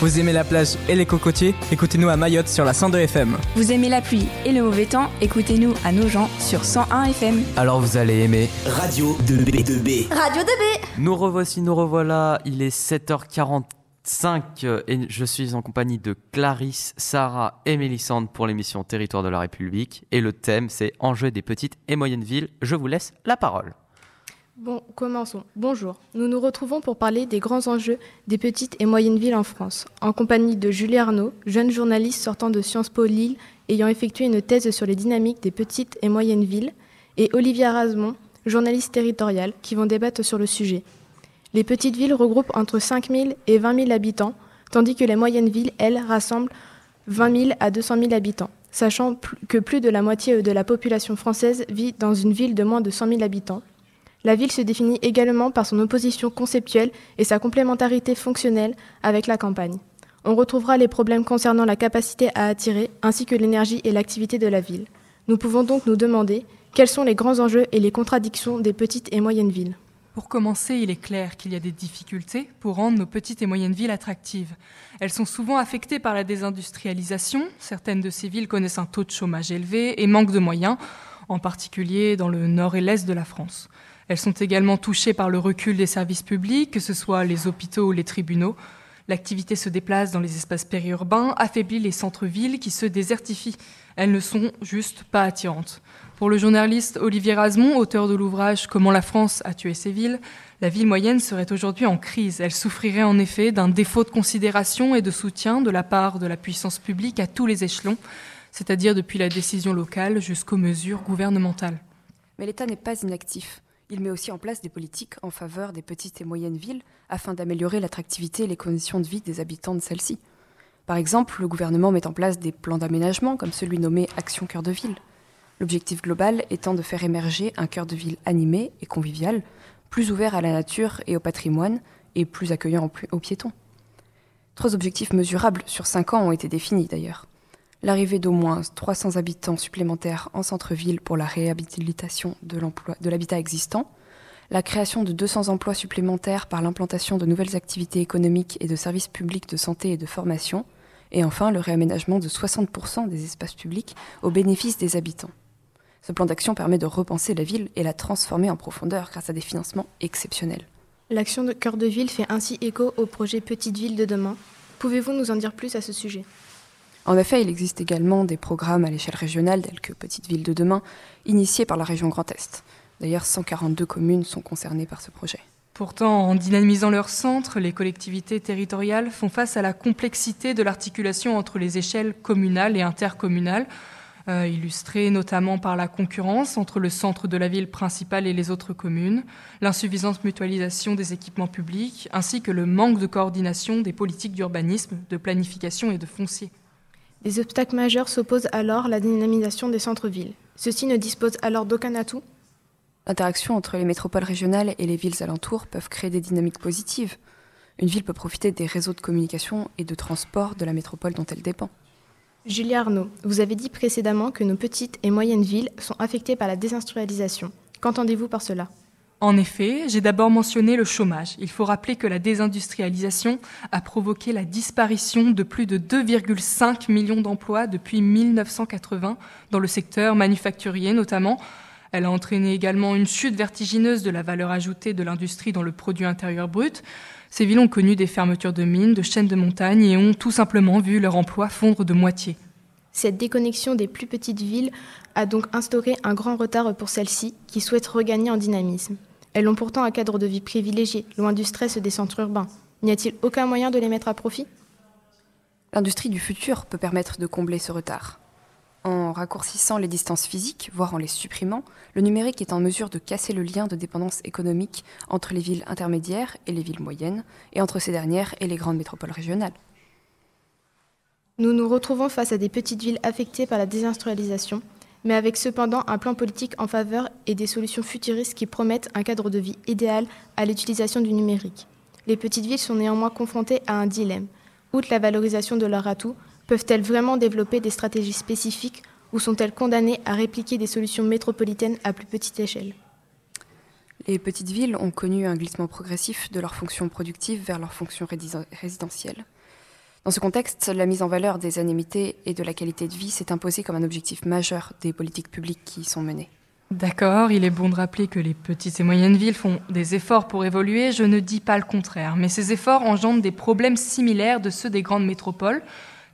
Vous aimez la plage et les cocotiers Écoutez-nous à Mayotte sur la 102 FM. Vous aimez la pluie et le mauvais temps Écoutez-nous à Nogent sur 101 FM. Alors vous allez aimer Radio 2B2B. Radio 2B. Nous revoici, nous revoilà. Il est 7h45 et je suis en compagnie de Clarisse, Sarah et Mélissande pour l'émission Territoire de la République. Et le thème, c'est Enjeux des petites et moyennes villes. Je vous laisse la parole. Bon, commençons. Bonjour. Nous nous retrouvons pour parler des grands enjeux des petites et moyennes villes en France, en compagnie de Julie Arnaud, jeune journaliste sortant de Sciences Po Lille, ayant effectué une thèse sur les dynamiques des petites et moyennes villes, et Olivia Rasmont, journaliste territoriale, qui vont débattre sur le sujet. Les petites villes regroupent entre 5 000 et 20 000 habitants, tandis que les moyennes villes, elles, rassemblent 20 000 à 200 000 habitants, sachant que plus de la moitié de la population française vit dans une ville de moins de 100 000 habitants. La ville se définit également par son opposition conceptuelle et sa complémentarité fonctionnelle avec la campagne. On retrouvera les problèmes concernant la capacité à attirer ainsi que l'énergie et l'activité de la ville. Nous pouvons donc nous demander quels sont les grands enjeux et les contradictions des petites et moyennes villes? Pour commencer, il est clair qu'il y a des difficultés pour rendre nos petites et moyennes villes attractives. Elles sont souvent affectées par la désindustrialisation. Certaines de ces villes connaissent un taux de chômage élevé et manquent de moyens, en particulier dans le nord et l'est de la France. Elles sont également touchées par le recul des services publics, que ce soit les hôpitaux ou les tribunaux. L'activité se déplace dans les espaces périurbains, affaiblit les centres-villes qui se désertifient. Elles ne sont juste pas attirantes. Pour le journaliste Olivier Rasmont, auteur de l'ouvrage Comment la France a tué ses villes, la ville moyenne serait aujourd'hui en crise. Elle souffrirait en effet d'un défaut de considération et de soutien de la part de la puissance publique à tous les échelons, c'est-à-dire depuis la décision locale jusqu'aux mesures gouvernementales. Mais l'État n'est pas inactif. Il met aussi en place des politiques en faveur des petites et moyennes villes afin d'améliorer l'attractivité et les conditions de vie des habitants de celles-ci. Par exemple, le gouvernement met en place des plans d'aménagement comme celui nommé Action Cœur de Ville. L'objectif global étant de faire émerger un cœur de ville animé et convivial, plus ouvert à la nature et au patrimoine et plus accueillant aux piétons. Trois objectifs mesurables sur cinq ans ont été définis d'ailleurs l'arrivée d'au moins 300 habitants supplémentaires en centre-ville pour la réhabilitation de l'habitat existant, la création de 200 emplois supplémentaires par l'implantation de nouvelles activités économiques et de services publics de santé et de formation, et enfin le réaménagement de 60% des espaces publics au bénéfice des habitants. Ce plan d'action permet de repenser la ville et la transformer en profondeur grâce à des financements exceptionnels. L'action de cœur de ville fait ainsi écho au projet Petite Ville de demain. Pouvez-vous nous en dire plus à ce sujet? En effet, il existe également des programmes à l'échelle régionale, tels que Petite Ville de demain, initiés par la région Grand Est. D'ailleurs, 142 communes sont concernées par ce projet. Pourtant, en dynamisant leur centre, les collectivités territoriales font face à la complexité de l'articulation entre les échelles communales et intercommunales, euh, illustrée notamment par la concurrence entre le centre de la ville principale et les autres communes, l'insuffisante mutualisation des équipements publics, ainsi que le manque de coordination des politiques d'urbanisme, de planification et de foncier. Des obstacles majeurs s'opposent alors à la dynamisation des centres-villes. Ceux-ci ne disposent alors d'aucun atout L'interaction entre les métropoles régionales et les villes alentours peuvent créer des dynamiques positives. Une ville peut profiter des réseaux de communication et de transport de la métropole dont elle dépend. Julie Arnaud, vous avez dit précédemment que nos petites et moyennes villes sont affectées par la désindustrialisation. Qu'entendez-vous par cela? En effet, j'ai d'abord mentionné le chômage. Il faut rappeler que la désindustrialisation a provoqué la disparition de plus de 2,5 millions d'emplois depuis 1980 dans le secteur manufacturier notamment. Elle a entraîné également une chute vertigineuse de la valeur ajoutée de l'industrie dans le produit intérieur brut. Ces villes ont connu des fermetures de mines, de chaînes de montagnes et ont tout simplement vu leur emploi fondre de moitié. Cette déconnexion des plus petites villes a donc instauré un grand retard pour celles-ci qui souhaitent regagner en dynamisme. Elles ont pourtant un cadre de vie privilégié, loin du stress des centres urbains. N'y a-t-il aucun moyen de les mettre à profit? L'industrie du futur peut permettre de combler ce retard. En raccourcissant les distances physiques, voire en les supprimant, le numérique est en mesure de casser le lien de dépendance économique entre les villes intermédiaires et les villes moyennes, et entre ces dernières et les grandes métropoles régionales. Nous nous retrouvons face à des petites villes affectées par la désindustrialisation, mais avec cependant un plan politique en faveur et des solutions futuristes qui promettent un cadre de vie idéal à l'utilisation du numérique. Les petites villes sont néanmoins confrontées à un dilemme. Outre la valorisation de leurs atouts, peuvent-elles vraiment développer des stratégies spécifiques ou sont-elles condamnées à répliquer des solutions métropolitaines à plus petite échelle? Les petites villes ont connu un glissement progressif de leur fonction productive vers leur fonction résidentielle. Dans ce contexte, la mise en valeur des anémités et de la qualité de vie s'est imposée comme un objectif majeur des politiques publiques qui y sont menées. D'accord, il est bon de rappeler que les petites et moyennes villes font des efforts pour évoluer, je ne dis pas le contraire, mais ces efforts engendrent des problèmes similaires de ceux des grandes métropoles,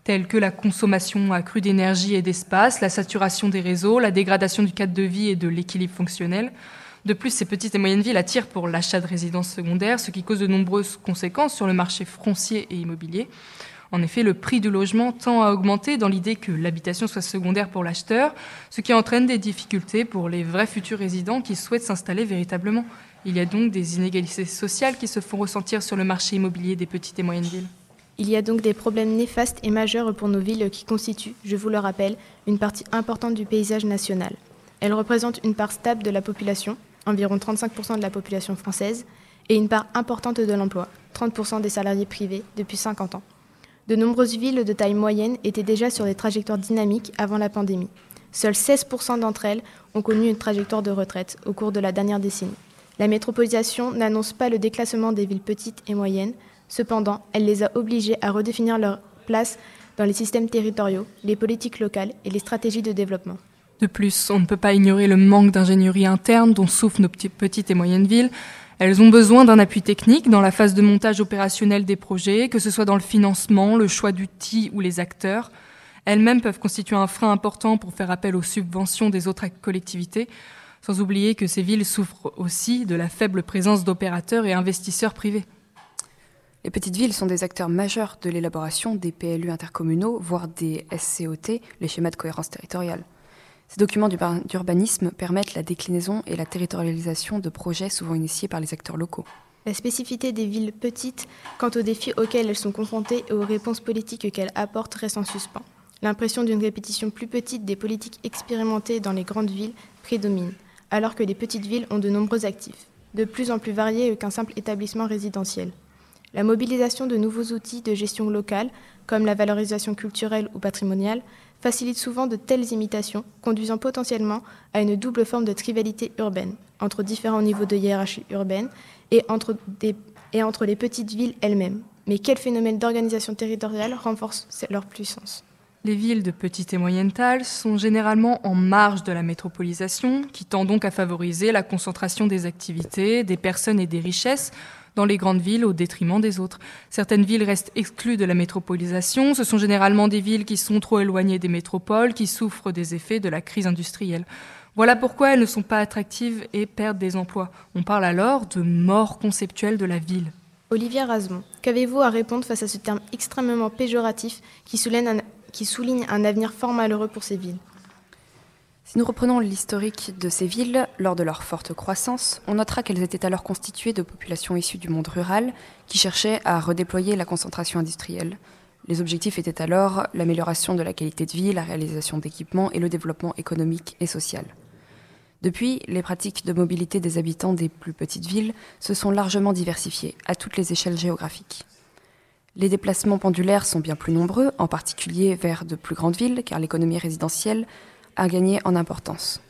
tels que la consommation accrue d'énergie et d'espace, la saturation des réseaux, la dégradation du cadre de vie et de l'équilibre fonctionnel. De plus, ces petites et moyennes villes attirent pour l'achat de résidences secondaires, ce qui cause de nombreuses conséquences sur le marché foncier et immobilier. En effet, le prix du logement tend à augmenter dans l'idée que l'habitation soit secondaire pour l'acheteur, ce qui entraîne des difficultés pour les vrais futurs résidents qui souhaitent s'installer véritablement. Il y a donc des inégalités sociales qui se font ressentir sur le marché immobilier des petites et moyennes villes. Il y a donc des problèmes néfastes et majeurs pour nos villes qui constituent, je vous le rappelle, une partie importante du paysage national. Elles représentent une part stable de la population, environ 35% de la population française, et une part importante de l'emploi, 30% des salariés privés, depuis 50 ans. De nombreuses villes de taille moyenne étaient déjà sur des trajectoires dynamiques avant la pandémie. Seuls 16% d'entre elles ont connu une trajectoire de retraite au cours de la dernière décennie. La métropolisation n'annonce pas le déclassement des villes petites et moyennes, cependant, elle les a obligées à redéfinir leur place dans les systèmes territoriaux, les politiques locales et les stratégies de développement. De plus, on ne peut pas ignorer le manque d'ingénierie interne dont souffrent nos petites et moyennes villes, elles ont besoin d'un appui technique dans la phase de montage opérationnel des projets, que ce soit dans le financement, le choix d'outils ou les acteurs. Elles-mêmes peuvent constituer un frein important pour faire appel aux subventions des autres collectivités, sans oublier que ces villes souffrent aussi de la faible présence d'opérateurs et investisseurs privés. Les petites villes sont des acteurs majeurs de l'élaboration des PLU intercommunaux, voire des SCOT, les schémas de cohérence territoriale. Ces documents d'urbanisme permettent la déclinaison et la territorialisation de projets souvent initiés par les acteurs locaux. La spécificité des villes petites quant aux défis auxquels elles sont confrontées et aux réponses politiques qu'elles apportent reste en suspens. L'impression d'une répétition plus petite des politiques expérimentées dans les grandes villes prédomine, alors que les petites villes ont de nombreux actifs, de plus en plus variés qu'un simple établissement résidentiel. La mobilisation de nouveaux outils de gestion locale, comme la valorisation culturelle ou patrimoniale, facilite souvent de telles imitations, conduisant potentiellement à une double forme de tribalité urbaine, entre différents niveaux de hiérarchie urbaine et entre, et entre les petites villes elles-mêmes. Mais quel phénomène d'organisation territoriale renforce leur puissance? Les villes de petite et moyenne taille sont généralement en marge de la métropolisation, qui tend donc à favoriser la concentration des activités, des personnes et des richesses dans les grandes villes au détriment des autres. Certaines villes restent exclues de la métropolisation. Ce sont généralement des villes qui sont trop éloignées des métropoles, qui souffrent des effets de la crise industrielle. Voilà pourquoi elles ne sont pas attractives et perdent des emplois. On parle alors de mort conceptuelle de la ville. Olivier Rasmont, qu'avez-vous à répondre face à ce terme extrêmement péjoratif qui souligne un avenir fort malheureux pour ces villes? Si nous reprenons l'historique de ces villes, lors de leur forte croissance, on notera qu'elles étaient alors constituées de populations issues du monde rural qui cherchaient à redéployer la concentration industrielle. Les objectifs étaient alors l'amélioration de la qualité de vie, la réalisation d'équipements et le développement économique et social. Depuis, les pratiques de mobilité des habitants des plus petites villes se sont largement diversifiées à toutes les échelles géographiques. Les déplacements pendulaires sont bien plus nombreux, en particulier vers de plus grandes villes, car l'économie résidentielle a gagné en importance.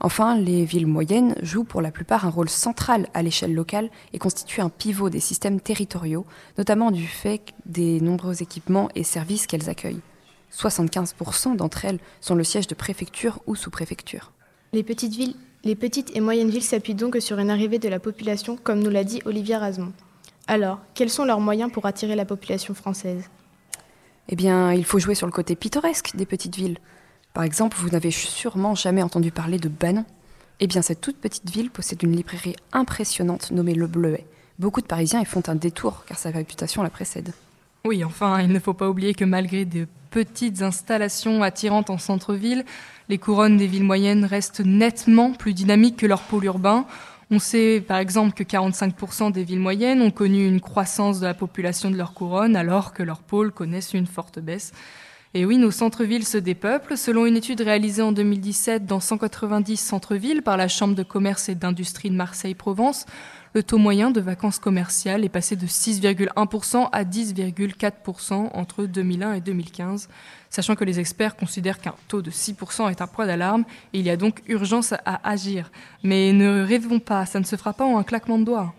Enfin, les villes moyennes jouent pour la plupart un rôle central à l'échelle locale et constituent un pivot des systèmes territoriaux, notamment du fait des nombreux équipements et services qu'elles accueillent. 75% d'entre elles sont le siège de préfecture ou sous-préfecture. Les petites villes, les petites et moyennes villes s'appuient donc sur une arrivée de la population, comme nous l'a dit Olivier Rasmont. Alors, quels sont leurs moyens pour attirer la population française? Eh bien, il faut jouer sur le côté pittoresque des petites villes. Par exemple, vous n'avez sûrement jamais entendu parler de Banon. Eh bien, cette toute petite ville possède une librairie impressionnante nommée Le Bleuet. Beaucoup de Parisiens y font un détour car sa réputation la précède. Oui, enfin, il ne faut pas oublier que malgré de petites installations attirantes en centre-ville, les couronnes des villes moyennes restent nettement plus dynamiques que leur pôle urbain. On sait par exemple que 45% des villes moyennes ont connu une croissance de la population de leur couronne alors que leurs pôles connaissent une forte baisse. Et oui, nos centres-villes se dépeuplent. Selon une étude réalisée en 2017 dans 190 centres-villes par la Chambre de commerce et d'industrie de Marseille-Provence, le taux moyen de vacances commerciales est passé de 6,1% à 10,4% entre 2001 et 2015, sachant que les experts considèrent qu'un taux de 6% est un point d'alarme et il y a donc urgence à agir. Mais ne rêvons pas, ça ne se fera pas en un claquement de doigts.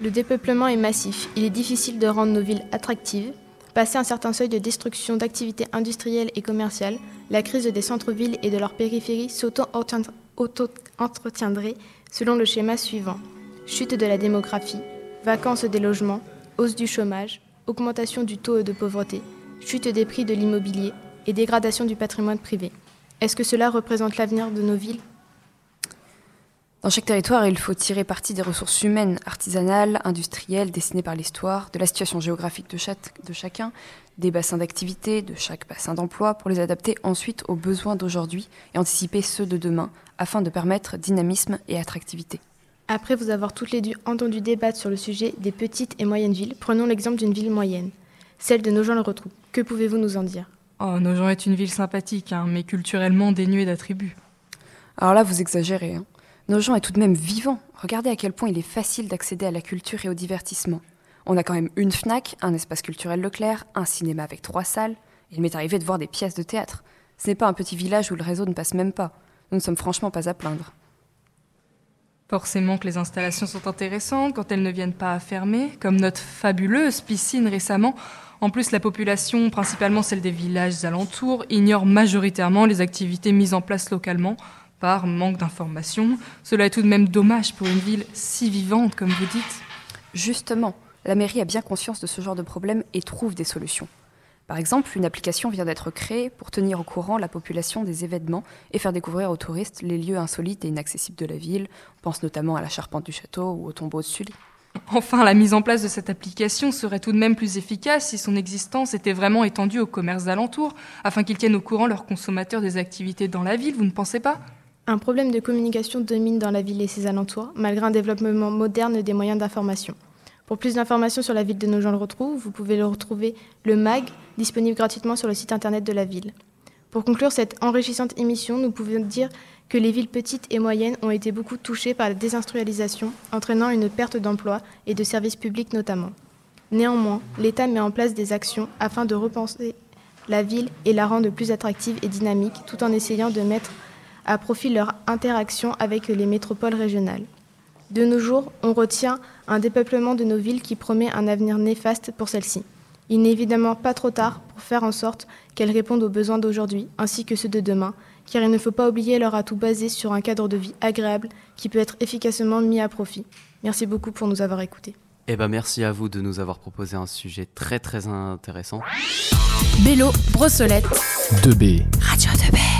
Le dépeuplement est massif. Il est difficile de rendre nos villes attractives Passé un certain seuil de destruction d'activités industrielles et commerciales, la crise des centres-villes et de leurs périphéries s'auto-entretiendrait selon le schéma suivant. Chute de la démographie, vacances des logements, hausse du chômage, augmentation du taux de pauvreté, chute des prix de l'immobilier et dégradation du patrimoine privé. Est-ce que cela représente l'avenir de nos villes? Dans chaque territoire, il faut tirer parti des ressources humaines, artisanales, industrielles, dessinées par l'histoire, de la situation géographique de, chaque, de chacun, des bassins d'activité, de chaque bassin d'emploi, pour les adapter ensuite aux besoins d'aujourd'hui et anticiper ceux de demain, afin de permettre dynamisme et attractivité. Après vous avoir toutes les deux entendu débattre sur le sujet des petites et moyennes villes, prenons l'exemple d'une ville moyenne, celle de Nogent-le-Rotrou. Que pouvez-vous nous en dire? Oh, Nogent est une ville sympathique, hein, mais culturellement dénuée d'attributs. Alors là, vous exagérez. Hein. Nogent est tout de même vivant. Regardez à quel point il est facile d'accéder à la culture et au divertissement. On a quand même une FNAC, un espace culturel Leclerc, un cinéma avec trois salles. Il m'est arrivé de voir des pièces de théâtre. Ce n'est pas un petit village où le réseau ne passe même pas. Nous ne sommes franchement pas à plaindre. Forcément que les installations sont intéressantes quand elles ne viennent pas à fermer, comme notre fabuleuse piscine récemment. En plus, la population, principalement celle des villages alentours, ignore majoritairement les activités mises en place localement par manque d'informations. Cela est tout de même dommage pour une ville si vivante, comme vous dites. Justement, la mairie a bien conscience de ce genre de problème et trouve des solutions. Par exemple, une application vient d'être créée pour tenir au courant la population des événements et faire découvrir aux touristes les lieux insolites et inaccessibles de la ville. On pense notamment à la charpente du château ou au tombeau de Sully. Enfin, la mise en place de cette application serait tout de même plus efficace si son existence était vraiment étendue aux commerces alentours, afin qu'ils tiennent au courant leurs consommateurs des activités dans la ville, vous ne pensez pas? Un problème de communication domine dans la ville et ses alentours, malgré un développement moderne des moyens d'information. Pour plus d'informations sur la ville de Nogent-le-Rotrou, vous pouvez le retrouver le MAG, disponible gratuitement sur le site internet de la ville. Pour conclure cette enrichissante émission, nous pouvons dire que les villes petites et moyennes ont été beaucoup touchées par la désindustrialisation, entraînant une perte d'emplois et de services publics notamment. Néanmoins, l'État met en place des actions afin de repenser la ville et la rendre plus attractive et dynamique, tout en essayant de mettre à profit leur interaction avec les métropoles régionales. De nos jours, on retient un dépeuplement de nos villes qui promet un avenir néfaste pour celles-ci. Il n'est évidemment pas trop tard pour faire en sorte qu'elles répondent aux besoins d'aujourd'hui ainsi que ceux de demain, car il ne faut pas oublier leur atout basé sur un cadre de vie agréable qui peut être efficacement mis à profit. Merci beaucoup pour nous avoir écoutés. Eh ben merci à vous de nous avoir proposé un sujet très très intéressant. Bélo, Brossolette. 2B. Radio 2B.